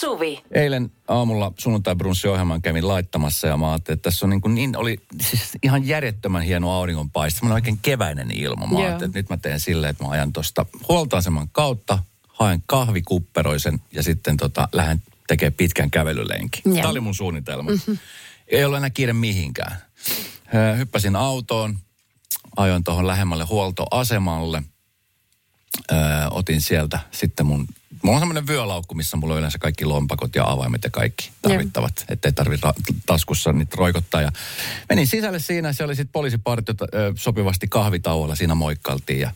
Suvi. Eilen aamulla sunnuntai ohjelman kävin laittamassa ja mä ajattelin, että tässä on niin, kuin niin oli siis ihan järjettömän hieno auringonpaiste. Semmoinen oikein keväinen ilma. Mä ajattelin, että nyt mä teen silleen, että mä ajan tuosta huoltoaseman kautta, haen kahvikupperoisen ja sitten tota, lähden tekemään pitkän kävelylenkin. Joo. Tämä oli mun suunnitelma. Mm-hmm. Ei ollut enää kiire mihinkään. Hyppäsin autoon, ajoin tuohon lähemmälle huoltoasemalle. Otin sieltä sitten mun, mulla on semmoinen vyölaukku, missä mulla on yleensä kaikki lompakot ja avaimet ja kaikki tarvittavat, ettei tarvitse ra- taskussa niitä roikottaa. Ja menin sisälle siinä, se oli sitten poliisipartiot ö, sopivasti kahvitauolla, siinä moikkailtiin ja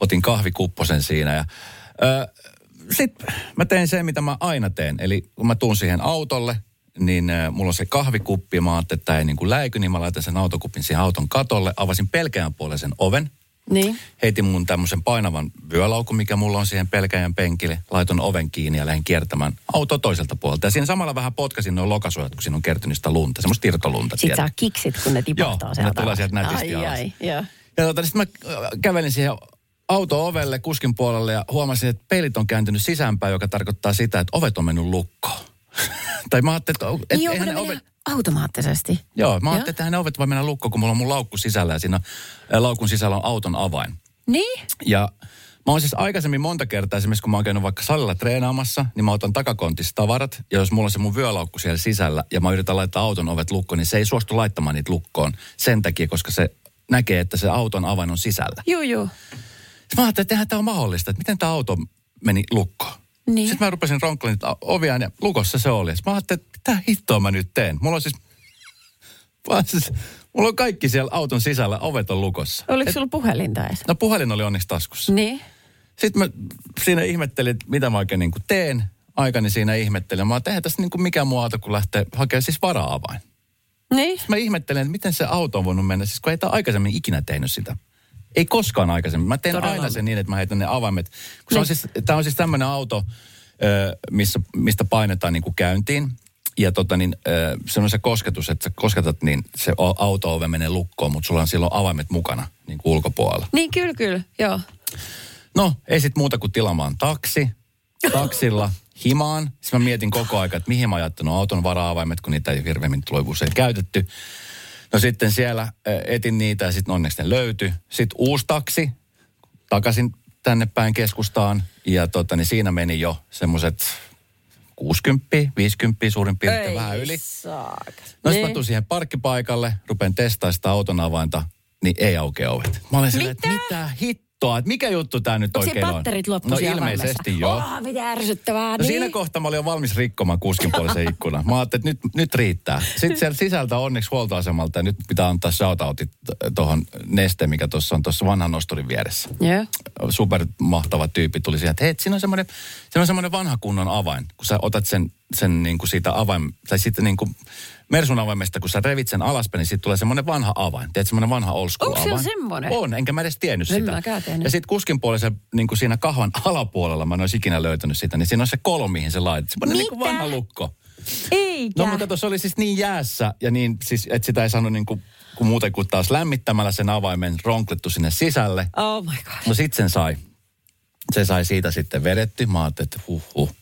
otin kahvikupposen siinä ja sitten mä tein sen, mitä mä aina teen. Eli kun mä tuun siihen autolle, niin mulla on se kahvikuppi mä ajattelin, että tämä ei niin kuin läiky, niin mä laitan sen autokupin siihen auton katolle, avasin pelkään puolisen oven, Niin. heitin mun tämmöisen painavan vyölaukun, mikä mulla on siihen pelkäjän penkille, laiton oven kiinni ja lähdin kiertämään auto toiselta puolelta. Ja siinä samalla vähän potkasin noin lokasuojat, kun siinä on kertynyt sitä lunta, semmoista irtolunta. Sitten saa kiksit, kun ne tipahtaa Joo, sieltä ne tulee sieltä nätisti ai, alas. ai, joo. Ja tota, sitten mä äh, kävelin siihen auto-ovelle kuskin puolelle ja huomasin, että peilit on kääntynyt sisäänpäin, joka tarkoittaa sitä, että ovet on mennyt lukkoon. tai mä ajattelin, että, Niin joo, kun ne ovet... automaattisesti. Joo, mä Joo. ajattelin, että ne ovet voi mennä lukkoon, kun mulla on mun laukku sisällä ja siinä laukun sisällä on auton avain. Niin? Ja mä oon siis aikaisemmin monta kertaa, esimerkiksi kun mä oon käynyt vaikka salilla treenaamassa, niin mä otan takakontista tavarat. Ja jos mulla on se mun vyölaukku siellä sisällä ja mä yritän laittaa auton ovet lukkoon, niin se ei suostu laittamaan niitä lukkoon sen takia, koska se näkee, että se auton avain on sisällä. Juu. Sitten mä ajattelin, että eihän tämä on mahdollista, että miten tämä auto meni lukkoon. Niin. Sitten mä rupesin ronkkelemaan niitä ovia ja lukossa se oli. Sitten mä ajattelin, että mitä hittoa mä nyt teen. Mulla on siis, siis mulla on kaikki siellä auton sisällä, ovet on lukossa. Oliko sulla puhelinta edes? No puhelin oli onneksi taskussa. Niin. Sitten mä siinä ihmettelin, että mitä mä oikein niin kuin teen. Aikani siinä ihmettelin. Mä eihän tässä niin kuin mikään muu auto, kun lähtee hakemaan siis vara-avain. Niin? Mä ihmettelen, että miten se auto on voinut mennä, siis kun ei tämä aikaisemmin ikinä tehnyt sitä. Ei koskaan aikaisemmin. Mä teen Todella. aina sen niin, että mä heitän ne avaimet. Kun se on Niin. siis, tämä on siis tämmöinen auto, missä, mistä painetaan niin kuin käyntiin. Ja tota niin, se on se kosketus, että sä kosketat, niin se auto-ove menee lukkoon, mutta sulla on silloin avaimet mukana niin kuin ulkopuolella. Niin, kyllä, kyllä. Joo. No, ei sit muuta kuin tilaamaan taksi. Taksilla himaan. Sitten mä mietin koko ajan, että mihin mä jättänyt auton vara-avaimet, kun niitä ei hirveämmin tullut usein käytetty. No sitten siellä etin niitä ja sitten onneksi ne löytyi. Sitten uusi taksi takaisin tänne päin keskustaan. Ja tota, niin siinä meni jo semmoiset 60, 50 suurin piirtein vähän yli. Saakka. No niin. mä siihen parkkipaikalle, rupean testaamaan sitä auton avainta, niin ei aukea ovet. Mä olen silleen, että Mitä? mitä hittoa, että mikä juttu tää nyt Onko oikein on? patterit loppu No ilmeisesti joo. Oh, mitä ärsyttävää. No niin. siinä kohtaa mä olin jo valmis rikkomaan kuskin puolisen ikkunan. Mä ajattelin, että nyt, nyt riittää. Sitten siellä sisältä onneksi huoltoasemalta ja nyt pitää antaa shoutoutit tuohon Neste, mikä tuossa on tuossa vanhan nosturin vieressä. Joo. Supermahtava tyyppi tuli siihen, että hei, siinä on semmoinen, siinä on semmoinen vanha kunnon avain. Kun sä otat sen, sen niin kuin siitä avain, tai sitten niin kuin Mersun avaimesta, kun sä revit sen alaspäin, niin siitä tulee semmoinen vanha avain. Tiedät, semmoinen vanha old school Onko avain. semmoinen? On, enkä mä edes tiennyt En sitä. Ja sitten kuskin puolella, niin kuin siinä kahvan alapuolella, mä en olisi ikinä löytänyt sitä, niin siinä on se kolo, mihin se laitat. Semmoinen niin kuin vanha lukko. Eikä. No mutta kato, se oli siis niin jäässä ja niin siis, että sitä ei saanut niin kuin, kuin muuten kuin taas lämmittämällä sen avaimen ronklettu sinne sisälle. Oh my god. No sit sen sai. Se sai siitä sitten vedetty. Mä ajattelin, että huh, huh.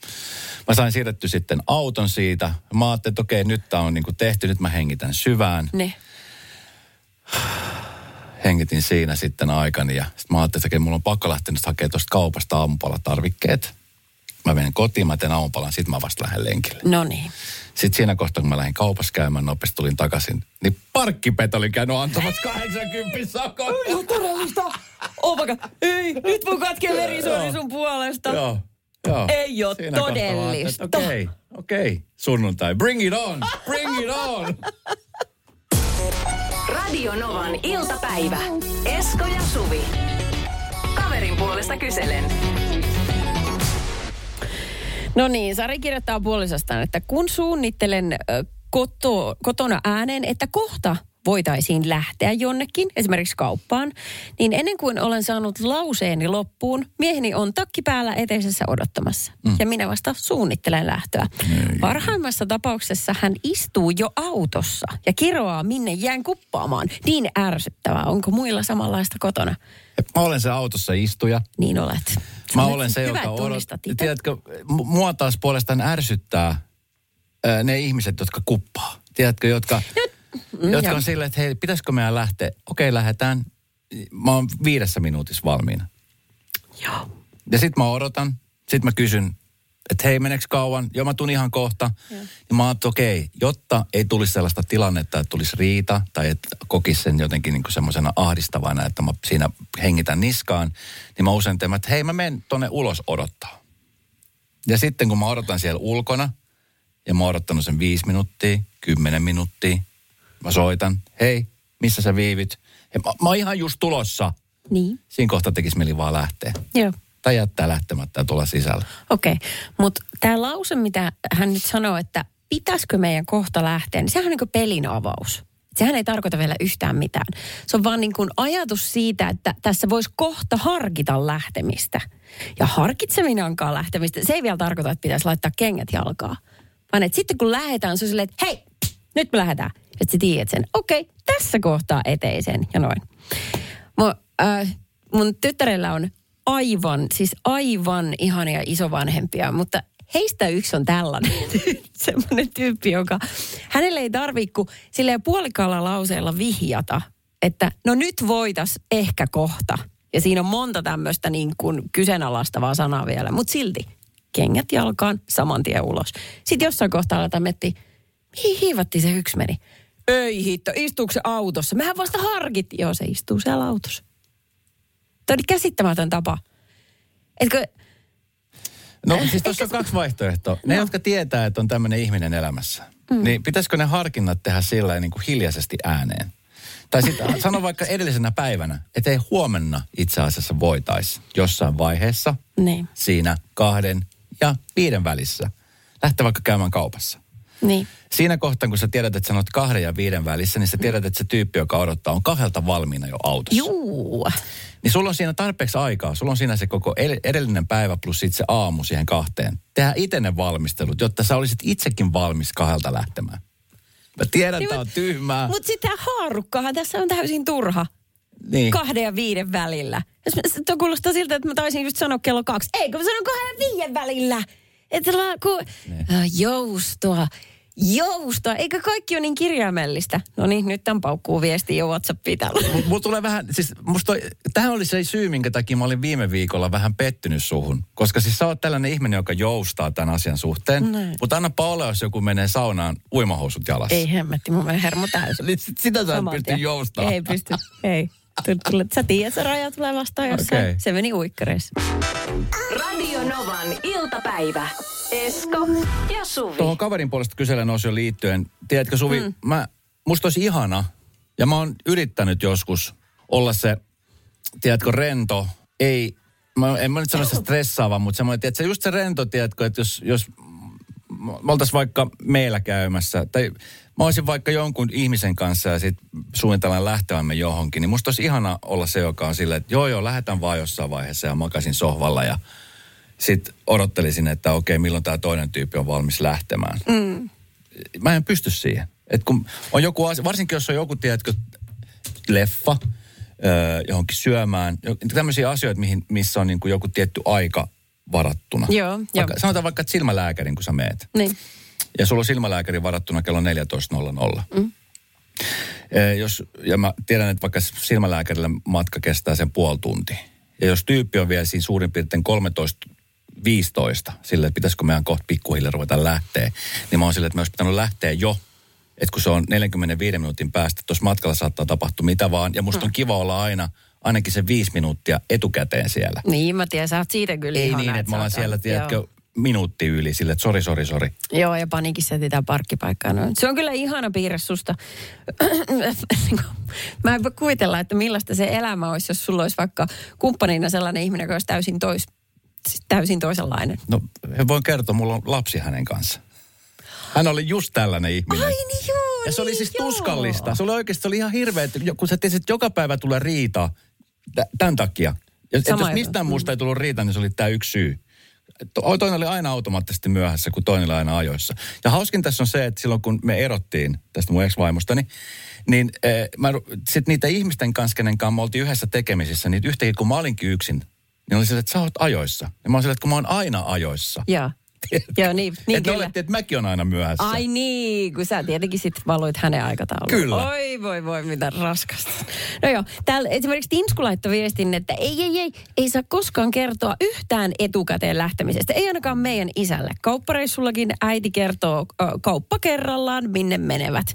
Mä sain siirretty sitten auton siitä. Mä ajattelin, että okei, nyt tää on niin kuin tehty, nyt mä hengitän syvään. Ne. Hengitin siinä sitten aikani ja sitten mä ajattelin, että okei, mulla on pakko lähteä nyt hakemaan tuosta kaupasta aamupalatarvikkeet. Mä menen kotiin, mä teen aamupalan, sitten mä vasta lähden lenkille. No niin. Sitten siinä kohtaa, kun mä lähdin kaupassa käymään, nopeasti tulin takaisin, niin parkkipet oli käynyt antamassa 80 sakon. Ihan todellista. Oh. Ei, nyt mun katkee verisuoni sun puolesta. Joo, joo. Ei oo Siinä todellista. Okei, okei, sunnuntai. Bring it on, bring it on. Radio Novan iltapäivä. Esko ja Suvi. Kaverin puolesta kyselen. No niin, Sari kirjoittaa puolisostaan, että kun suunnittelen ö, koto, kotona ääneen, että kohta voitaisiin lähteä jonnekin, esimerkiksi kauppaan, niin ennen kuin olen saanut lauseeni loppuun, mieheni on takki päällä eteisessä odottamassa. Mm. Ja minä vasta suunnittelen lähtöä. Parhaimmassa tapauksessa hän istuu jo autossa ja kiroaa, minne jään kuppaamaan. Niin ärsyttävää. Onko muilla samanlaista kotona? Mä olen se autossa istuja. Niin olet. Mä on olen se, joka itse. Tiedätkö, mu- mua taas puolestaan ärsyttää ää, ne ihmiset, jotka kuppaa. Tiedätkö, jotka, mm, jotka on silleen, että hei, pitäisikö meidän lähteä? Okei, lähdetään. Mä oon viidessä minuutissa valmiina. Joo. Ja sit mä odotan. Sit mä kysyn, että hei, meneekö kauan? Joo, mä tuun ihan kohta. Ja mä oon, että okei, jotta ei tulisi sellaista tilannetta, että tulisi riita tai että kokisi sen jotenkin niin semmoisena ahdistavana, että mä siinä hengitän niskaan, niin mä usein teen, että hei, mä menen tonne ulos odottaa. Ja sitten kun mä odotan siellä ulkona, ja mä oon odottanut sen viisi minuuttia, kymmenen minuuttia, mä soitan, hei, missä sä viivit? Ja mä, mä oon ihan just tulossa. Niin. Siinä kohta tekisi mieli vaan lähteä. Joo. Tai jättää lähtemättä ja tulla sisällä. Okei, okay. mutta tämä lause, mitä hän nyt sanoo, että pitäisikö meidän kohta lähteä, niin sehän on niin kuin pelin avaus. Sehän ei tarkoita vielä yhtään mitään. Se on vaan niin kuin ajatus siitä, että tässä voisi kohta harkita lähtemistä. Ja harkitseminen onkaan lähtemistä. Se ei vielä tarkoita, että pitäisi laittaa kengät jalkaa. Vaan että sitten kun lähdetään, se on silleen, että hei, nyt me lähdetään. Että sä tiedät sen, okei, okay, tässä kohtaa eteisen ja noin. Mun, äh, mun tyttärellä on aivan, siis aivan ihania isovanhempia, mutta heistä yksi on tällainen, semmoinen tyyppi, joka hänelle ei tarvitse kuin silleen puolikkaalla lauseella vihjata, että no nyt voitas ehkä kohta. Ja siinä on monta tämmöistä niin kuin kyseenalaistavaa sanaa vielä, mutta silti kengät jalkaan, saman tien ulos. Sitten jossain kohtaa aletaan miettiä, mihin hiivattiin se yksi meni? Ei hitto, istuuko se autossa? Mehän vasta harkittiin. Joo, se istuu siellä autossa. Tämä on käsittämätön tapa. Etkö, No siis tuossa on kaksi vaihtoehtoa. Ne, No. jotka tietää, että on tämmöinen ihminen elämässä, mm. niin pitäisikö ne harkinnat tehdä sillä niin kuin hiljaisesti ääneen? Tai sitten sano vaikka edellisenä päivänä, että ei huomenna itse asiassa voitaisi jossain vaiheessa niin, siinä kahden ja viiden välissä lähteä vaikka käymään kaupassa. Niin. Siinä kohtaa, kun sä tiedät, että sä oot kahden ja viiden välissä, niin sä tiedät, että se tyyppi, joka odottaa, on kahdelta valmiina jo autossa. Juu. Niin sulla on siinä tarpeeksi aikaa. Sulla on siinä se koko ed- edellinen päivä plus sitten se aamu siihen kahteen. Tehdä itse ne valmistelut, jotta sä olisit itsekin valmis kahdelta lähtemään. Mä tiedän, Niin, tää on mut- tyhmää. Mutta sitä haarukkahan tässä on täysin turha. niin. Kahden ja viiden välillä. Jos mä- kuulostaa siltä, että mä taisin just sanoa kello kaksi. Ei, kun mä sanon kahden ja viiden välillä. Että ku... Niin. Äh, joustoa. Joustoa. Eikö kaikki ole niin kirjaimellista? No niin, nyt tämän paukkuu viesti jo WhatsAppiin täällä. Mut Mulla tulee vähän, siis musta toi, tähän oli se syy, minkä takia mä olin viime viikolla vähän pettynyt suhun. Koska siis sä oot tällainen ihminen, joka joustaa tämän asian suhteen. Näin. Mutta annapa olla, jos joku menee saunaan uimahousut jalassa. Ei hemmetti, mun menee hermo täysin. Niin sit- sitä sä et pysty joustamaan. Ei pysty, ei. Tule- Sä tiedät, se raja tulee vastaan jossain. Okei. Se meni uikkareissa. Radio Novan iltapäivä. Esko ja Suvi. Tuohon kaverin puolesta kyselen osioon liittyen. Tiedätkö Suvi, mm. mä, musta olisi ihana, ja mä oon yrittänyt joskus olla se, tiedätkö, rento, ei, mä, en mä nyt sano se stressaava, mutta semmoinen, tiedätkö, just se rento, tiedätkö, että jos, jos me oltaisiin vaikka meillä käymässä, tai mä olisin vaikka jonkun ihmisen kanssa ja sitten suunnitellaan lähtevämme johonkin, niin musta olisi ihana olla se, joka on silleen, että joo joo, lähdetään vaan jossain vaiheessa ja makasin sohvalla ja sitten odottelisin, että okei, milloin tämä toinen tyyppi on valmis lähtemään. Mm. Mä en pysty siihen. Et kun on joku asia, varsinkin jos on joku, tiedätkö, leffa, öö, johonkin syömään, tämmöisiä asioita, mihin, missä on niin kuin joku tietty aika varattuna. Joo, joo. Vaikka, sanotaan vaikka, että silmälääkärin, kun sä meet. Niin. Ja sulla on silmälääkäri varattuna kello 14.00. Mm. Jos, ja mä tiedän, että vaikka silmälääkärillä matka kestää sen puoli tuntia. Ja jos tyyppi on vielä siinä suurin piirtein 13-15, sille, että pitäisikö meidän kohta pikkuhiljaa ruveta lähteä, niin mä oon silleen, että me olisi pitänyt lähteä jo. Että kun se on 45 minuutin päästä, tuossa matkalla saattaa tapahtua mitä vaan. Ja musta on kiva olla aina ainakin se viisi minuuttia etukäteen siellä. Niin, mä tiedän, sä oot siitä kyllä Ei niin, että ollaan oot- siellä, tiedätkö, Joo. minuutti yli sille, että sori, sori, sori. Joo, ja panikissa etsitään parkkipaikkaa. No, se on kyllä ihana piirre susta. Mä en voi kuvitella, että millaista se elämä olisi, jos sulla olisi vaikka kumppanina sellainen ihminen, joka olisi täysin, tois, täysin toisenlainen. No, voin kertoa, mulla on lapsi hänen kanssa. Hän oli just tällainen ihminen. Ai niin joo, ja se oli niin siis joo. tuskallista. Se oli oikeasti se oli ihan hirveä, että kun sä tiesit, että joka päivä tulee riita tämän takia. Jos juttu. mistään muusta ei tullut riita, niin se oli tämä yksi syy. To- Toinen oli aina automaattisesti myöhässä, kun toinen oli aina ajoissa. Ja hauskin tässä on se, että silloin kun me erottiin tästä mun ex-vaimostani, niin eh, mä, sit niitä ihmisten kanssa, kenen kanssa me oltiin yhdessä tekemisissä, niin yhtäkkiä kun mä olinkin yksin Niin oli silleen, että sä oot ajoissa. Ja mä oon silleen, että kun mä oon aina ajoissa. Joo. Joo, niin, niin että kyllä. olette, että mäkin on aina myöhässä. Ai niin, kun sä tietenkin sitten valoit hänen aikatauluun. Kyllä. Oi voi voi, mitä raskasta. No joo, täällä esimerkiksi Tinsku laittoi viestin, että ei, ei, ei, ei saa koskaan kertoa yhtään etukäteen lähtemisestä. Ei ainakaan meidän isälle. Kauppareissullakin äiti kertoo ö, kauppa kerrallaan, minne menevät.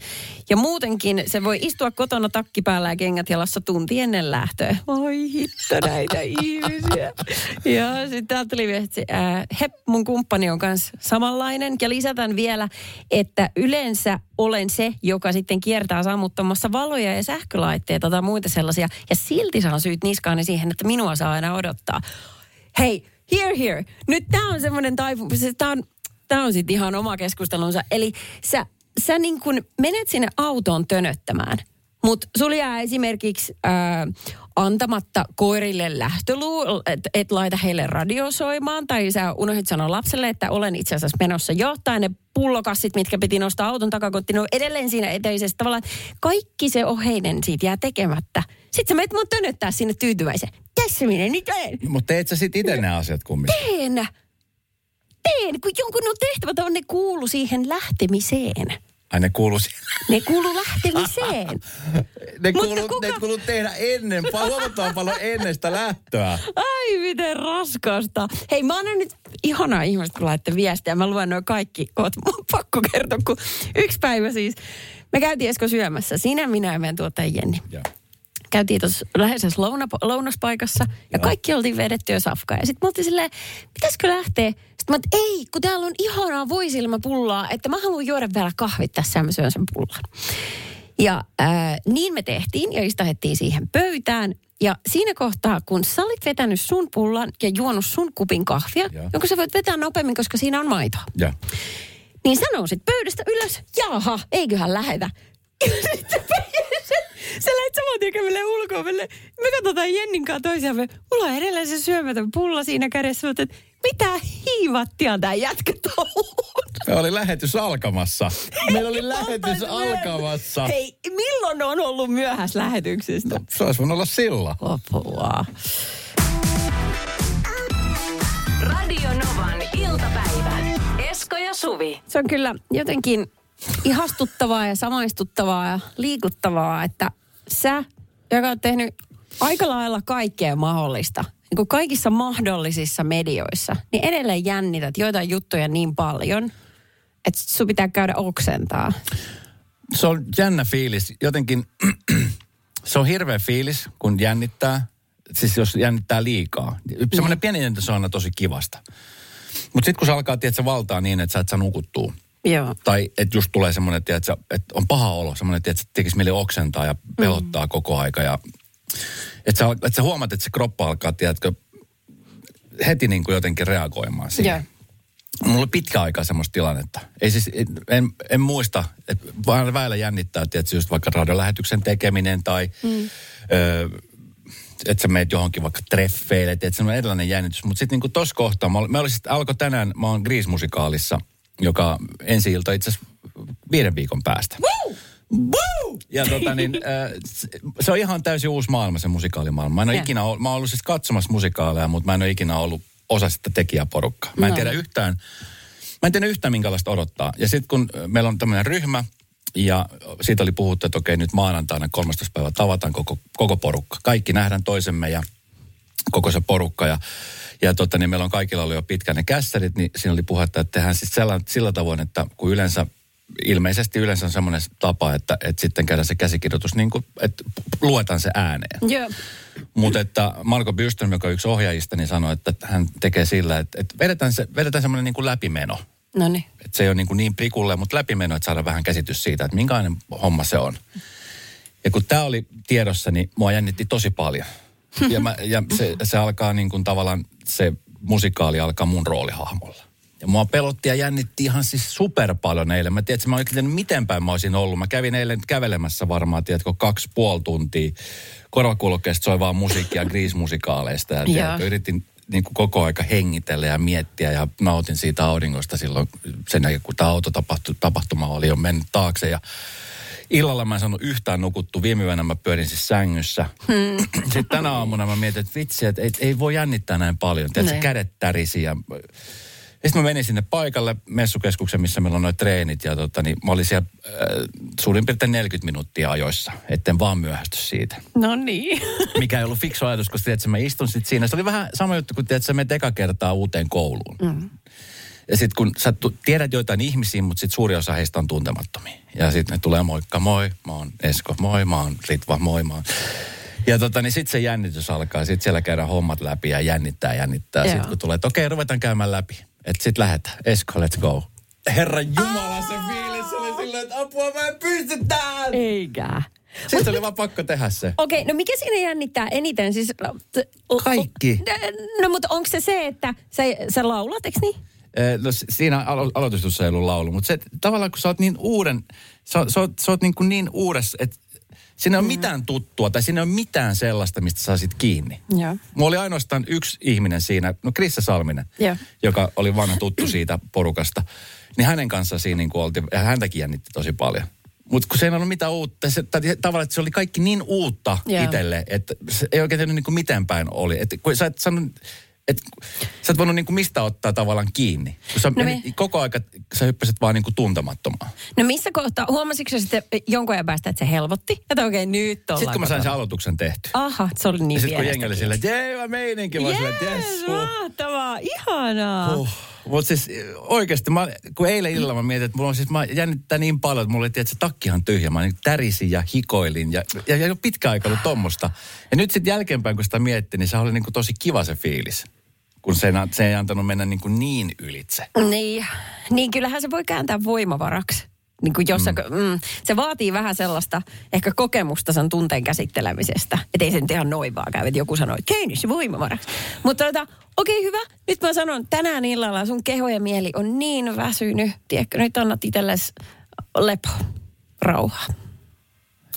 Ja muutenkin se voi istua kotona takki päällä ja kengät jalassa tunti ennen lähtöä. Oi hitto näitä ihmisiä. Ja sitten täältä tuli viesti, äh, hep, mun kumppani on kanssa samanlainen. Ja lisätän vielä, että yleensä olen se, joka sitten kiertää sammuttamassa valoja ja sähkölaitteita tai muita sellaisia. Ja silti saan syyt niskaani siihen, että minua saa aina odottaa. Hei, here, here. Nyt tämä on semmoinen taipumus. Tämä on, tää on sitten ihan oma keskustelunsa. Eli sä, sä niin kun menet sinne autoon tönöttämään. Mutta sulla jää esimerkiksi ää, antamatta koirille lähtöluu, että et laita heille radio soimaan, tai sä unohdit sanoa lapselle, että olen itse asiassa menossa jo, tai ne pullokassit, mitkä piti nostaa auton takakotti, ne on edelleen siinä eteisessä. Tavallaan kaikki se oheinen siitä jää tekemättä. Sitten sä menet mun tönöttää sinne tyytyväisen. Tässä minä nyt olen. Mutta teet sä sit itse ne asiat kumminkin? Teen. Teen, kun jonkun on tehtävä, on ne kuulu siihen lähtemiseen. Ai ne kuuluu, Ne kuuluu lähtemiseen. ne Mutta kuuluu, kuka- ne kuuluu tehdä ennen, huomattavan paljon ennen sitä lähtöä. Ai miten raskasta. Hei mä annan nyt ihanaa ihmistä, kun laitte viestiä. Mä luen noin kaikki koot. Mun on pakko kertoa, kun yksi päivä siis. Me käytiin Esko syömässä. Sinä, minä ja meidän tuottaja Jenni. Joo. Käytiin tuossa läheisessä louna, lounaspaikassa ja Joo. kaikki oltiin vedetty jo safkaa. Ja sitten mä oltiin silleen, pitäisikö lähteä? Sitten mä että ei, kun täällä on ihanaa voisilmapullaa, että mä haluan juoda vielä kahvit tässä ja mä syön sen pullan. Ja ää, niin me tehtiin ja istahettiin siihen pöytään. Ja siinä kohtaa, kun sä olit vetänyt sun pullan ja juonut sun kupin kahvia, Joo. jonka sä voit vetää nopeammin, koska siinä on maitoa. Joo. Niin sä nousit pöydästä ylös, jaha, eiköhän lähetä. Ja sä, lähdet saman tien kävelee ulkoa. Me katsotaan Jennin kanssa toisiamme. Mulla on edelleen se syömätön pulla siinä kädessä. Mutta mitä hiivattia tää jätkä touhuu? Me oli lähetys alkamassa. Meillä oli lähetys alkamassa. Hei, milloin on ollut myöhässä lähetyksistä? Se olisi voinut olla sillä. Apua. Radio Novan iltapäivä. Esko ja Suvi. Se on kyllä jotenkin ihastuttavaa ja samaistuttavaa ja liikuttavaa, että sä, joka on tehnyt aika lailla kaikkea mahdollista, niin kuin kaikissa mahdollisissa medioissa, niin edelleen jännität joitain juttuja niin paljon, että sun pitää käydä oksentaa. Se on jännä fiilis. Jotenkin se on hirveä fiilis, kun jännittää. Siis jos jännittää liikaa. Semmoinen pieni jännitys on aina tosi kivasta. Mutta sitten kun se alkaa, tiedätkö, valtaa niin, että sä et saa nukuttua. Joo. Tai että just tulee semmoinen, että on paha olo. Semmoinen, että tekisi mieli oksentaa ja pelottaa mm. koko aika. Ja että sä, että sä huomaat, että se kroppa alkaa, tiedätkö, heti niin kuin jotenkin reagoimaan siihen. Joo. Mulla oli pitkä aika semmoista tilannetta. Ei siis, en, en muista, että vaan väillä jännittää, tietysti just vaikka radiolähetyksen tekeminen tai mm. ö, että sä meet johonkin vaikka treffeille, että se on erilainen jännitys. Mutta sitten niinku tossa kohtaa, mä, mä olisin, alkoi tänään, mä oon Grease-musikaalissa, joka ensi ilta itse asiassa viiden viikon päästä. Woo! Woo! Ja tota niin, äh, se- on ihan täysin uusi maailma, se musikaalimaailma. Mä en ole ikinä ollut, mä oon ollut siis katsomassa musikaaleja, mutta mä en ole ikinä ollut osa sitä tekijäporukkaa. Mä en No. tiedä yhtään, mä en tiedä yhtään minkälaista odottaa. Ja sitten kun äh, meillä on tämmöinen ryhmä, ja siitä oli puhuttu, että okei nyt maanantaina 13. päivä tavataan koko, koko porukka. Kaikki nähdään toisemme ja koko se porukka. Ja, ja tota, niin meillä on kaikilla ollut jo pitkään ne kässärit, niin siinä oli puhetta, että tehdään siis sillä, sillä tavoin, että kun yleensä, ilmeisesti yleensä on semmoinen tapa, että, että sitten käydään se käsikirjoitus niin kuin, että luetaan se ääneen. Joo. Mutta että Marko Bystön, joka on yksi ohjaajista, niin sanoi, että hän tekee sillä, että, että vedetään, se, vedetään semmoinen niin kuin läpimeno. No niin. Että se ei ole niin, kuin niin prikulle, mutta läpimeno, että saadaan vähän käsitys siitä, että minkälainen homma se on. Ja kun tämä oli tiedossa, niin mua jännitti tosi paljon. Ja, mä, ja se, se alkaa niin kuin tavallaan, se musikaali alkaa mun roolihahmolla. Ja mua pelotti ja jännitti ihan siis super paljon eilen. Mä tiedän, että mä tiedä, miten päin mä olisin ollut. Mä kävin eilen kävelemässä varmaan, tiedätkö, kaksi puoli tuntia. Korvakulkeesta soi vaan musiikkia Grease-musikaaleista. Ja tiedätkö, yritin niin kuin koko aika hengitellä ja miettiä ja nautin siitä auringosta silloin sen jälkeen, kun tämä autotapahtuma oli jo mennyt taakse. Ja Illalla mä en saanut yhtään nukuttu. Viime yönä mä pyörin siis sängyssä. Hmm. Sitten tänä aamuna mä mietin, että vitsi, että ei, ei voi jännittää näin paljon. Tiedätkö, Ne. kädet tärisi ja... Sitten mä menin sinne paikalle messukeskuksen, missä meillä on noin treenit. Ja tota, niin mä olin siellä äh, suurin piirtein 40 minuuttia ajoissa, etten vaan myöhästy siitä. No niin. Mikä ei ollut fiksu ajatus, koska tiedätkö, mä istun sit siinä. Se oli vähän sama juttu kuin tiedätkö, sä menet eka kertaa uuteen kouluun. Mm. Ja sitten kun sä tiedät joitain ihmisiä, mutta sitten suuri osa heistä on tuntemattomia. Ja sitten ne tulee moikka, moi, mä oon Esko, moi, mä oon Ritva, moi, mä oon. Ja tota, niin sitten se jännitys alkaa. Sitten siellä käydään hommat läpi ja jännittää, jännittää. Sitten kun tulee, että okei, ruvetaan käymään läpi. Että sitten lähdetään. Esko, let's go. Herra Jumala, se fiilis oli silleen, että apua mä en pysty tähän. Eikä. Sitten oli vaan pakko tehdä se. Okei, no mikä siinä jännittää eniten? Siis, t- Kaikki. No mutta onko se se, että sä, sä laulat, eikö niin? Eh, No siinä alo- aloitustussa ei ollut laulu, mutta se, tavallaan kun sä oot niin uuden, sä, sä oot, sä oot niin, kuin niin uudessa, että siinä ei ole mitään tuttua tai siinä ei ole mitään sellaista, mistä sä saasit kiinni. Joo. Mulla oli ainoastaan yksi ihminen siinä, no Krissa Salminen, Joo. joka oli vanha tuttu siitä porukasta. Niin hänen kanssaan siinä niin oltiin, ja häntäkin jännitti tosi paljon. Mutta kun se ei ollut mitään uutta, se, tai tavallaan, että se oli kaikki niin uutta itselle, että se ei oikein tehnyt niin kuin miten päin oli. Että kun sä et sanonut, että sä et voinut niin kuin mistä ottaa tavallaan kiinni. Kun sä No me- koko aika, sä hyppäsit vaan niin kuin tuntemattomaan. No missä kohtaa, huomasitko sitten jonkun ajan päästä, että se helpotti? Että okei, nyt ollaan Sitten kun mä sain sen aloituksen tehty. Aha, se oli niin ja sitten kun jengi oli että jee, mä meininki. Mä olin silleen, että Jees, jes, huh. mahtavaa, ihanaa. Uh, mutta siis oikeasti, mä, kun eilen illalla mä mietin, että mulla on siis, mä jännittää niin paljon, että mulla oli, että se takkihan tyhjä. Mä niin tärisin ja hikoilin ja, ja, ja jo pitkä aika ollut tommosta. Ja nyt sitten jälkeenpäin, kun sitä mietti, niin se oli niin kuin tosi kiva se fiilis. Kun se, se ei antanut mennä niin, kuin niin ylitse. Niin, niin kyllähän se voi kääntää voimavaraksi. Niin kuin jossa, mm. Mm, se vaatii vähän sellaista ehkä kokemusta sen tunteen käsittelemisestä. Että ei se nyt ihan noin vaan käy, että joku sanoo, että keini se voimavaraksi. Mutta tota, okei hyvä, nyt mä sanon, tänään illalla sun keho ja mieli on niin väsynyt. Tiedätkö, nyt annat itsellesi lepo, rauhaa.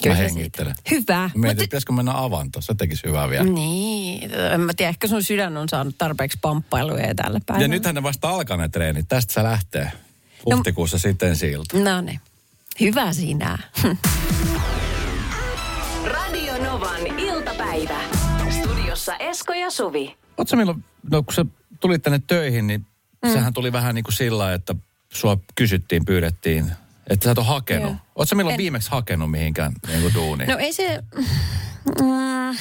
Mä se hengittelen. Hyvä. Mietin, Mut- pitäisikö mennä avantoon. Se tekisi hyvää vielä. niin, en mä tiedä, ehkä sun sydän on saanut tarpeeksi pamppailuja tällä päivällä. Ja nythän ne vasta alkaa ne treenit. Tästä se lähtee. Huhtikuussa sitten siltä. No niin, hyvä sinä. Radio Novan iltapäivä. Studiossa Esko ja Suvi. Oletko milloin, no kun sä tulit tänne töihin, niin mm. sehän tuli vähän niin kuin sillä että sua kysyttiin, pyydettiin, että sä et ole hakenut. Joo. Oletko milloin En. viimeksi hakenut mihinkään niin kuin duuniin? No ei se... Mm,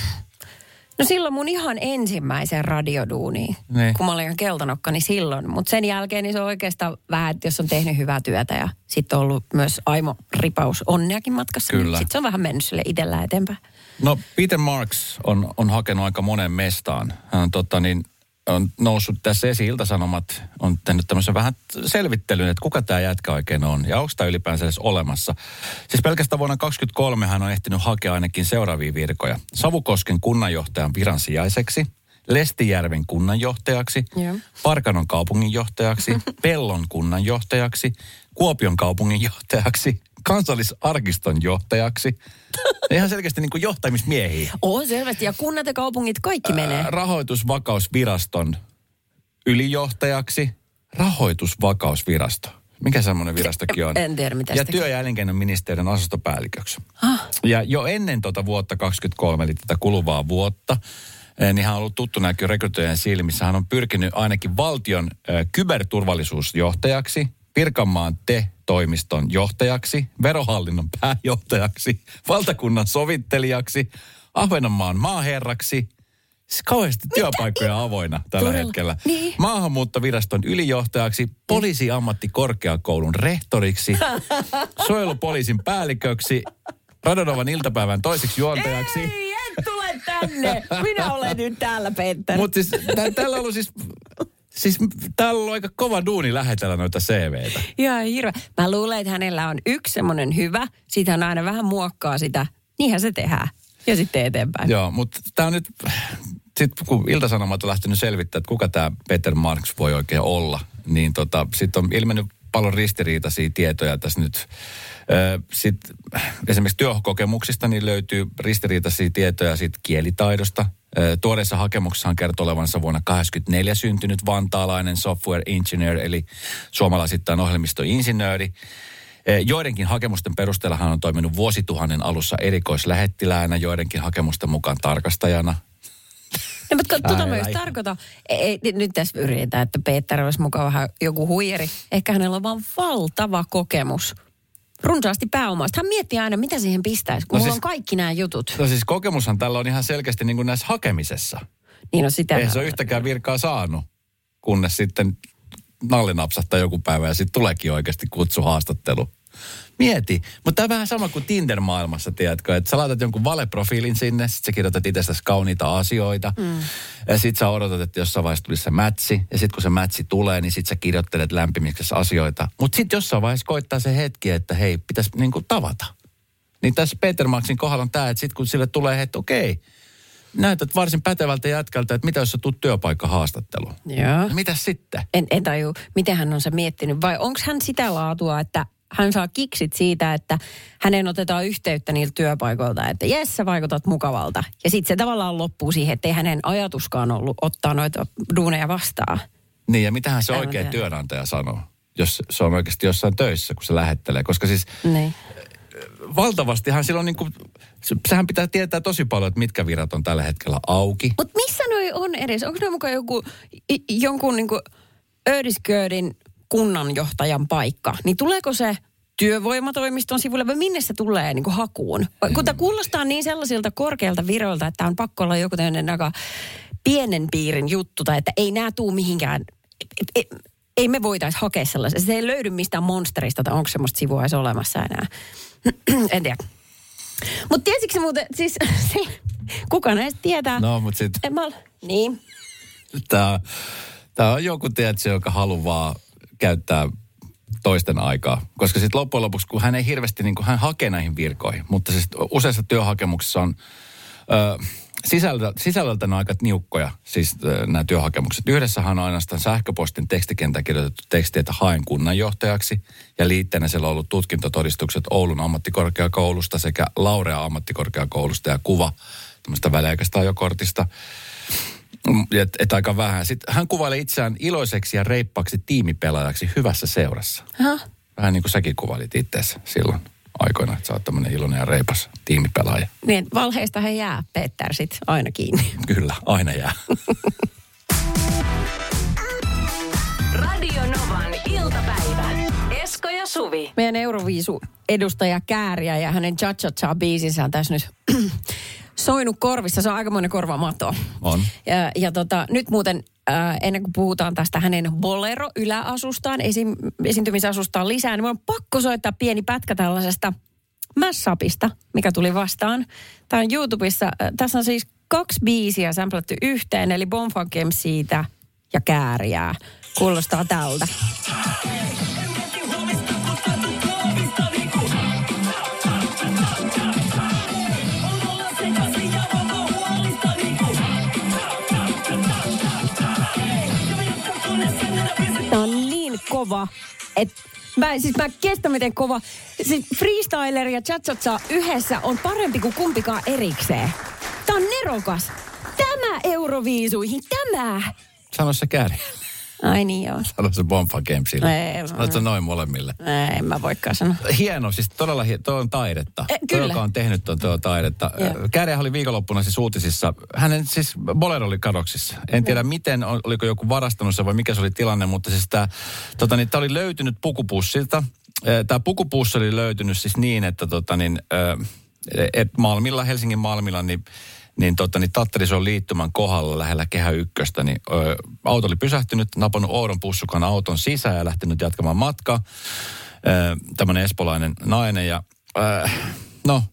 no silloin mun ihan ensimmäisen radioduuniin, Niin. kun mä olin ihan keltanokka, niin silloin. Mutta sen jälkeen niin se on oikeastaan vähän, että jos on tehnyt hyvää työtä ja sitten on ollut myös aimo ripaus onneakin matkassa. Kyllä. Sitten se on vähän mennyt sille itsellä eteenpäin. No Peter Marks on, on hakenut aika monen mestaan. Hän on, tota, niin, on noussut tässä esiin Iltasanomat, on tehnyt tämmöisen vähän selvittelyn, että kuka tämä jätkä oikein on ja onko tämä ylipäänsä edes olemassa. Siis pelkästään vuonna 2023 hän on ehtinyt hakea ainakin seuraavia virkoja. Savukosken kunnanjohtajan viran sijaiseksi, Lestijärven kunnanjohtajaksi, Joo. Parkanon kaupunginjohtajaksi, Pellon kunnanjohtajaksi, Kuopion kaupunginjohtajaksi, kansallisarkiston johtajaksi. Ihan selkeästi niin kuin johtamismiehiä. On selvästi, ja kunnat ja kaupungit kaikki menee. Ää, Rahoitusvakausviraston ylijohtajaksi. Rahoitusvakausvirasto. Mikä semmoinen virastokin on? En tiedä, mitä Ja työ- ja elinkeinoministeriön osastopäälliköksi. Ah. Ja jo ennen tuota vuotta 2023, eli tätä kuluvaa vuotta, eh, niin hän on ollut tuttu näkyy rekrytojen silmissä. Hän on pyrkinyt ainakin valtion eh, kyberturvallisuusjohtajaksi, Pirkanmaan TE-toimiston johtajaksi, verohallinnon pääjohtajaksi, valtakunnan sovittelijaksi, Ahvenanmaan maaherraksi. Siis kauheasti työpaikkoja avoinna tällä Todella. hetkellä. Niin. Maahanmuuttoviraston ylijohtajaksi, poliisiammattikorkeakoulun rehtoriksi, suojelupoliisin päälliköksi, Radonovan iltapäivän toiseksi juontajaksi. Ei, en tule tänne. Minä olen nyt täällä, Peter. Mutta siis tä- tällä on ollut siis, siis täällä on aika kova duuni lähetellä noita CVtä. Ihan hirveä. Mä luulen, että hänellä on yksi semmoinen hyvä. Siitä hän aina vähän muokkaa sitä. Niinhän se tehdään. Ja sitten eteenpäin. Joo, mutta tämä on nyt, sitten kun Iltasanomat on lähtenyt selvittämään, että kuka tämä Peter Marks voi oikein olla, niin tota, sitten on ilmennyt paljon ristiriitaisia tietoja tässä nyt. Sitten esimerkiksi työkokemuksista niin löytyy ristiriitaisia tietoja siitä kielitaidosta. Tuoreessa hakemuksessa hän kertoo olevansa vuonna 84 syntynyt vantaalainen software engineer, eli suomalaisittain ohjelmistoinsinööri. Joidenkin hakemusten perusteella hän on toiminut vuosituhannen alussa erikoislähettiläänä, joidenkin hakemusten mukaan tarkastajana. No, mutta tuota mä just tarkoitan. Ei, ei, nyt tässä yritetään, että Peter olisi mukaan vähän joku huijeri. Ehkä hänellä on vaan valtava kokemus. Runsaasti pääomasta. Hän miettii aina, mitä siihen pistäisi, kun No no mulla siis- on kaikki nämä jutut. No siis kokemushan tällä on ihan selkeästi niin kuin näissä hakemisessa. Niin on sitä. Ei se ole yhtäkään virkaa saanut, kunnes sitten nalli napsahtaa joku päivä ja sitten tuleekin oikeasti kutsuhaastattelu. Mieti, mutta tämä on vähän sama kuin Tinder-maailmassa, tiedätkö, että sä laitat jonkun valeprofiilin sinne, sit sä kirjoitat itsestäsi kauniita asioita, mm. ja sit sä odotat, että jossain vaiheessa tulisi se mätsi, ja sit kun se mätsi tulee, niin sit sä kirjoittelet lämpimiksessä asioita. Mutta sit jossain vaiheessa koittaa se hetki, että hei, pitäisi niinku tavata. Niin tässä Peter Maxin kohdalla on tämä, että sit kun sille tulee, että okei, näytät varsin pätevältä jätkältä, että mitä jos sä tuut työpaikkahaastatteluun? Joo. No mitäs sitten? En, en taju, miten hän on se miettinyt. Vai onko hän sitä laatua, että hän saa kiksit siitä, että hänen otetaan yhteyttä niiltä työpaikoilta, että jes, sä vaikutat mukavalta. Ja sitten se tavallaan loppuu siihen, että ei hänen ajatuskaan ollut ottaa noita duuneja vastaan. Niin ja mitähän se oikea työnantaja sanoo, jos se on oikeasti jossain töissä, kun se lähettelee. Koska siis Niin. valtavastihan silloin niin kuin, se- sehän pitää tietää tosi paljon, että mitkä virat on tällä hetkellä auki. Mutta missä noi on edes? Onko ne mukaan joku, jonkun niinku Ödisköödin kunnanjohtajan paikka? Niin tuleeko se työvoimatoimiston sivulle vai minne se tulee niinku hakuun? Kun tämä kuulostaa niin sellaisilta korkealta viroilta, että on pakko olla joku tämmöinen aika pienen piirin juttu, tai että ei nämä tuu mihinkään, ei, ei, ei me voitaisiin hakea sellaisen. Se ei löydy mistään monsterista, tai onko semmoista sivua edes olemassa enää. en tiedä. Mutta tiesitkö muuten, siis se, kuka näistä tietää? No, mutta sitten En mä. Niin. tämä, tämä on joku, tiedätkö, joka haluaa käyttää toisten aikaa. Koska sitten loppujen lopuksi, kun hän ei hirveästi, niin kuin, hän hakee näihin virkoihin, mutta siis useissa työhakemuksissa on ö, sisällöltä, sisällöltä aika niukkoja, siis ö, nämä työhakemukset. Yhdessähän on ainoastaan sähköpostin tekstikentän kirjoitettu teksti, että haen kunnanjohtajaksi. Ja liitteenä siellä on ollut tutkintotodistukset Oulun ammattikorkeakoulusta sekä Laurea ammattikorkeakoulusta ja kuva tämmöistä väliaikaista ajokortista. Että et aika vähän. Sitten hän kuvailee itseään iloiseksi ja reippaksi tiimipelaajaksi hyvässä seurassa. Aha. Vähän niin kuin säkin kuvailit itseäsi silloin aikoina, että sä oot tämmöinen iloinen ja reipas tiimipelaaja. Niin, valheista he jää, Peter, sit aina kiinni. Kyllä, aina jää. Radio Novan iltapäivä. Esko ja Suvi. Meidän Euroviisu-edustaja Kääriä ja hänen Cha Cha Cha biisinsä on tässä nyt soinut korvissa. Se on aikamoinen korvamato. On. Ja, ja tota, nyt muuten äh, ennen kuin puhutaan tästä hänen bolero-yläasustaan, esi- esiintymisasustaan lisää, niin mun on pakko soittaa pieni pätkä tällaisesta Massapista, mikä tuli vastaan. Tämä on YouTubessa. Äh, Tässä on siis kaksi biisiä samplattu yhteen, eli Bonfunk siitä ja Kääriää. Kuulostaa tältä. Kova, että mä, siis mä en kestä miten kova. Siis freestyler ja cha yhdessä on parempi kuin kumpikaan erikseen. Tämä on nerokas. Tämä Euroviisuihin, tämä. Sano se kääri. Ai niin joo. Sano se Bonfa Gamesille. Ei, Sano se noin molemmille. Ei, en mä voikaan sanoa. Hieno, siis todella hieno. Toi on taidetta. Eh, kyllä. joka on tehnyt tuon, tuo taidetta. Kääriä oli viikonloppuna siis uutisissa. Hänen siis bolero oli kadoksissa. En tiedä miten, ol- oliko joku varastanut se vai mikä se oli tilanne, mutta siis tämä tota, niin, tää oli löytynyt pukupussilta. Tämä pukupussi oli löytynyt siis niin, että tota, niin, ö, et Malmilla, Helsingin Malmilla, niin niin, tota, niin Tattarison liittymän kohdalla lähellä Kehä Ykköstä, niin ö, auto oli pysähtynyt, napannut oudon pussukan auton sisään ja lähtenyt jatkamaan matkaa. Tämmöinen espolainen nainen ja ö, no,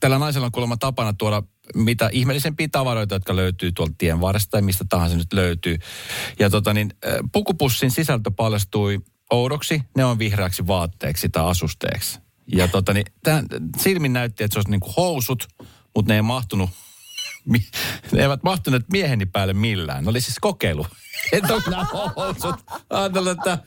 tällä naisella on kuulemma tapana tuoda mitä ihmeellisempiä tavaroita, jotka löytyy tuolta tien varresta tai mistä tahansa nyt löytyy. Ja tota niin, pukupussin sisältö paljastui oudoksi, ne on vihreäksi vaatteeksi tai asusteeksi. Ja tota niin, tämän, silmin näytti, että se olisi niinku housut, mutta ne ei mahtunut mi- ne eivät mahtuneet mieheni päälle millään. Ne oli siis kokeilu. Että onko nämä housut. Ajattelin, että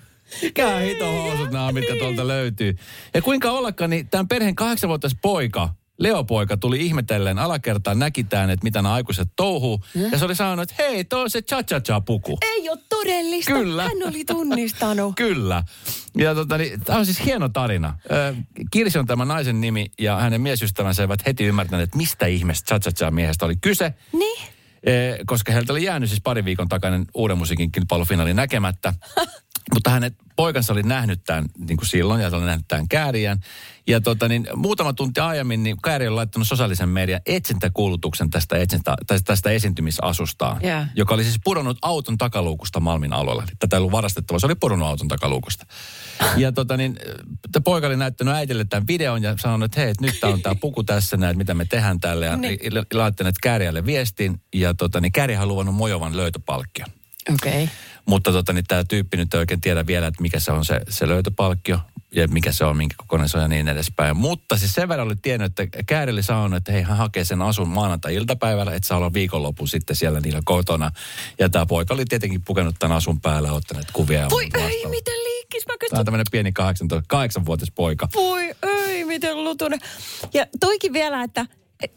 mikä hito housut nämä on, mitkä tuolta löytyy. Ja kuinka ollakaan, niin tämän perheen kahdeksanvuotias poika Leopoika tuli ihmetellen alakertaan, näki tämän, että mitä nämä aikuiset touhuu. Ja se oli sanonut, että hei, tuo on se cha-cha-cha-puku. Ei ole todellista. Kyllä. Hän oli tunnistanut. Kyllä. Ja tota, niin, tämä on siis hieno tarina. Kirsi on tämä naisen nimi ja hänen miesystävänsä eivät heti ymmärtäneet, että mistä ihmeestä cha miehestä oli kyse. niin. Eh, koska heiltä oli jäänyt siis pari viikon takainen uuden musiikin kilpailufinaali näkemättä. Mutta hänet poikansa oli nähnyt tämän niin kuin silloin ja oli nähnyt tämän kääriän. Ja tota, niin, muutama tunti aiemmin niin Kääri oli laittanut sosiaalisen median etsintäkuulutuksen tästä, etsintä, tästä, tästä esiintymisasustaan, Joo. joka oli siis pudonnut auton takaluukusta Malmin alueella. Tätä ei ollut varastettava, se oli pudonnut auton takaluukusta. Ja tota, niin, poika oli näyttänyt äitille tämän videon ja sanonut, että hei, nyt tää on tämä puku tässä, näin, mitä me tehdään tälle. Ja Niin. laittanut Kääriälle viestin. Ja tota, niin Käärihän on luvannut mojovan löytöpalkkion. Okei. Okay. Mutta tota, niin tämä tyyppi nyt ei oikein tiedä vielä, että mikä se on se, se löytöpalkkio ja mikä se on, minkä kokoinen se on ja niin edespäin. Mutta siis sen verran oli tiennyt, että Käärili sanoi, että hei, hän hakee sen asun maanantai-iltapäivällä, että saa olla viikonloppu sitten siellä niillä kotona. Ja tämä poika oli tietenkin pukenut tämän asun päälle ja ottanut kuvia. Voi ei, miten liikkis. Mä Tämä kysyn, on tämmöinen pieni 18, 8-vuotias poika. voi ei, miten lutunen. Ja toikin vielä, että et,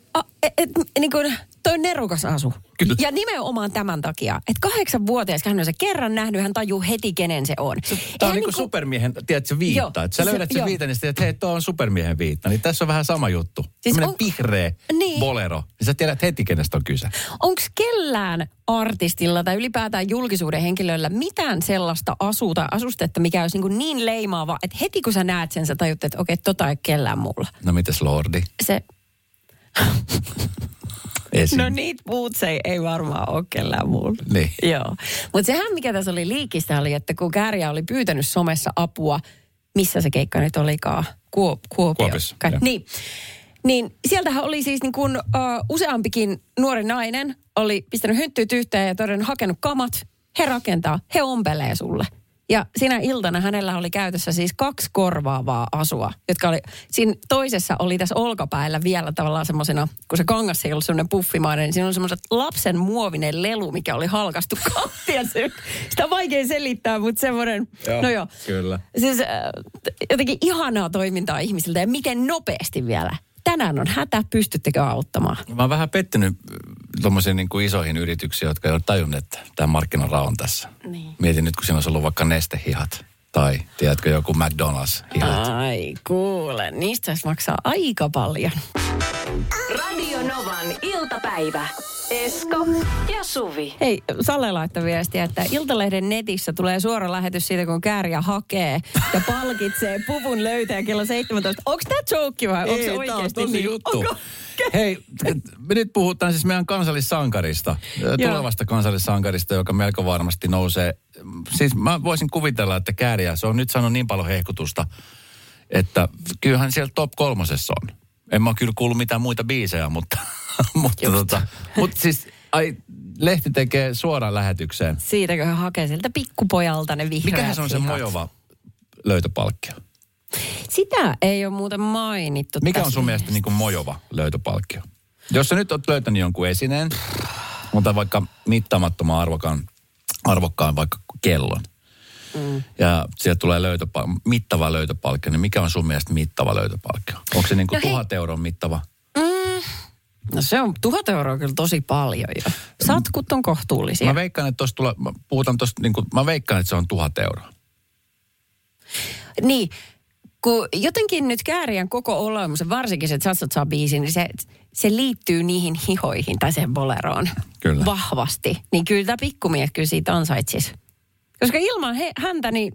et, niin kuin, toi on nerokas asu. Kyllä. Ja nimenomaan tämän takia, että kahdeksanvuotias, hän on se kerran nähnyt, hän tajuu heti, kenen se on. Tämä on niin kuin supermiehen, tiedätkö, viitta. Joo, että sä se- löydät sen joo. viitan ja sitten, että hei, tuo on supermiehen viitta. Niin tässä on vähän sama juttu. Siis on- vihreä Niin. bolero. Niin sä tiedät heti, kenestä on kyse. Onko kellään artistilla tai ylipäätään julkisuuden henkilöllä mitään sellaista asua tai asustetta, mikä olisi niin, niin leimaava, että heti kun sä näet sen, sä tajut, että okei, tota ei kellään mulla. No mites Lordi? Se, Esim. no niitä puutsei ei varmaan ole kellään muulla. Niin. Joo. Mutta sehän, mikä tässä oli liikistä, oli, että kun Kääriä oli pyytänyt somessa apua, missä se keikka nyt olikaan? Kuop, Kuopio. Joo. Niin. Niin sieltähän oli siis niin kuin, uh, useampikin nuori nainen oli pistänyt hynttyyt yhteen ja todennut hakenut kamat. He rakentaa, he ompelee sulle. Ja sinä iltana hänellä oli käytössä siis kaksi korvaavaa asua, jotka oli, siinä toisessa oli tässä olkapäällä vielä tavallaan semmoisena, kun se kangas ei ollut semmoinen puffimainen, niin siinä oli semmoiset lapsen muovinen lelu, mikä oli halkastu kahtia. Se, sitä on vaikea selittää, mutta semmoinen, no joo. Kyllä. Siis äh, jotenkin ihanaa toimintaa ihmisiltä ja miten nopeasti vielä. Tänään on hätä, pystyttekö auttamaan? Mä oon vähän pettynyt tuommoisiin niin kuin isoihin yrityksiin, jotka ei ole tajunnut, että tämä markkinara on tässä. Niin. Mietin nyt, kun siinä olisi ollut vaikka nestehihat tai tiedätkö joku McDonald's-hihat. Ai kuule, niistä maksaa aika paljon. Radio Novan iltapäivä. Esko ja Suvi. Hei, Salle laittoi viestiä, että Iltalehden netissä tulee suora lähetys siitä, kun kääriä hakee ja palkitsee puvun löytäjä kello 17. Onko tämä joke vai onko se Ei, tää on oikeasti tosi niin? juttu. Onko? Hei, me nyt puhutaan siis meidän kansallissankarista, tulevasta kansallissankarista, joka melko varmasti nousee. Siis mä voisin kuvitella, että Kääriä, se on nyt saanut niin paljon hehkutusta, että kyllähän siellä top kolmosessa on. En mä ole kyllä kuullut mitään muita biisejä, mutta, mutta, Just. tota, mutta siis ai, lehti tekee suoraan lähetykseen. Siitäkö hän hakee sieltä pikkupojalta ne vihreät Mikähän se on se mojova löytöpalkkio? Sitä ei ole muuten mainittu Mikä on sun mielestä niin kuin mojova löytöpalkkio? Jos sä nyt oot löytänyt jonkun esineen, mutta vaikka mittaamattoman arvokkaan, arvokkaan vaikka kellon, mm. ja sieltä tulee löytöpal- mittava löytöpalkkio, niin mikä on sun mielestä mittava löytöpalkkio? Onko se niin kuin No hei. tuhat euron mittava? No se on tuhat euroa kyllä tosi paljon jo. Satkut on kohtuullisia. Mä veikkaan, että tosta tulee, mä puhutaan tosta, niin kuin, mä veikkaan, että se on tuhat euroa. Niin, kun jotenkin nyt Kääriän koko olemus, varsinkin se Chatsatsa biisi, niin se, se liittyy niihin hihoihin tai sen boleroon Kyllä. vahvasti. Niin kyllä tämä pikkumies kyllä siitä ansaitsisi. Koska ilman he, häntä, niin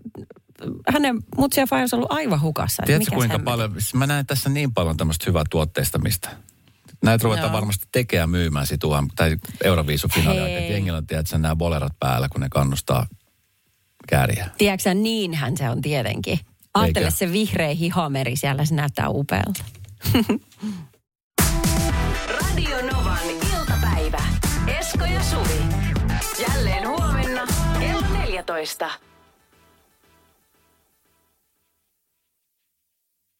hänen mutsi ja faija olisi ollut aivan hukassa. Tiedätkö kuinka hän- paljon, siis mä näen tässä niin paljon tämmöistä hyvää tuotteistamista. Näitä ruvetaan Joo. varmasti tekemään myymään sit UM, tai Euroviisufinaalia. Jengillä on, tiedätkö, nämä bolerat päällä, kun ne kannustaa kääriä. Tiedätkö niinhän se on tietenkin. Ajattele Eikä. se vihreä hihameri siellä, se näyttää upealta. Radio Novan iltapäivä. Esko ja Suvi. Jälleen huomenna kello 14.